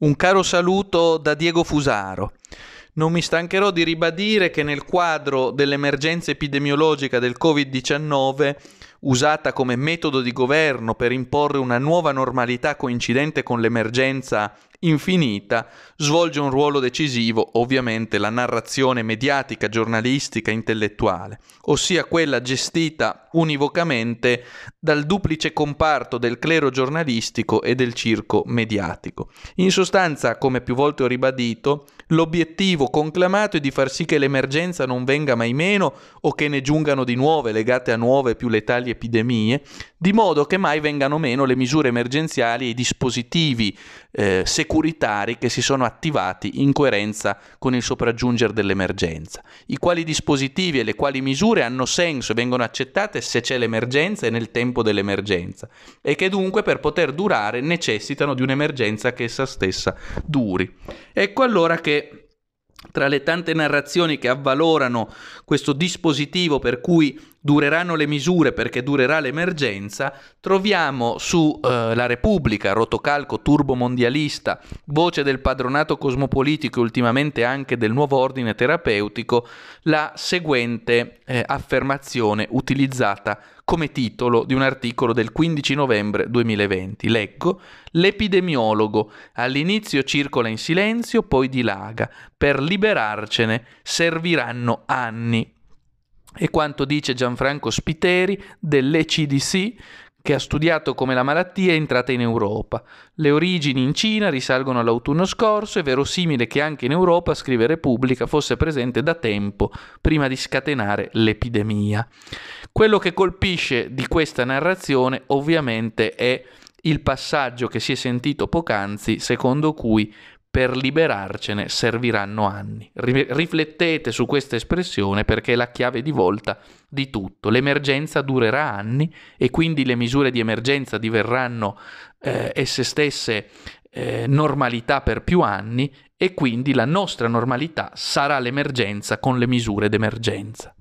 Un caro saluto da Diego Fusaro. Non mi stancherò di ribadire che nel quadro dell'emergenza epidemiologica del Covid-19, usata come metodo di governo per imporre una nuova normalità coincidente con l'emergenza infinita, svolge un ruolo decisivo ovviamente la narrazione mediatica, giornalistica, intellettuale, ossia quella gestita univocamente dal duplice comparto del clero giornalistico e del circo mediatico. In sostanza, come più volte ho ribadito, l'obiettivo conclamato è di far sì che l'emergenza non venga mai meno o che ne giungano di nuove legate a nuove più letali epidemie, di modo che mai vengano meno le misure emergenziali e i dispositivi eh, securitari che si sono attivati in coerenza con il sopraggiungere dell'emergenza, i quali dispositivi e le quali misure hanno senso e vengono accettate se c'è l'emergenza e nel tempo dell'emergenza e che dunque per poter durare necessitano di un'emergenza che essa stessa duri. Ecco allora che tra le tante narrazioni che avvalorano questo dispositivo per cui dureranno le misure perché durerà l'emergenza, troviamo su eh, La Repubblica, rotocalco turbomondialista, voce del padronato cosmopolitico e ultimamente anche del nuovo ordine terapeutico, la seguente eh, affermazione utilizzata come titolo di un articolo del 15 novembre 2020. Leggo, l'epidemiologo all'inizio circola in silenzio, poi dilaga, per liberarcene serviranno anni e quanto dice Gianfranco Spiteri dell'ECDC che ha studiato come la malattia è entrata in Europa. Le origini in Cina risalgono all'autunno scorso, è verosimile che anche in Europa, scrive Repubblica, fosse presente da tempo prima di scatenare l'epidemia. Quello che colpisce di questa narrazione ovviamente è il passaggio che si è sentito poc'anzi, secondo cui per liberarcene serviranno anni. Riflettete su questa espressione perché è la chiave di volta di tutto. L'emergenza durerà anni e quindi le misure di emergenza diverranno eh, esse stesse eh, normalità per più anni e quindi la nostra normalità sarà l'emergenza con le misure d'emergenza.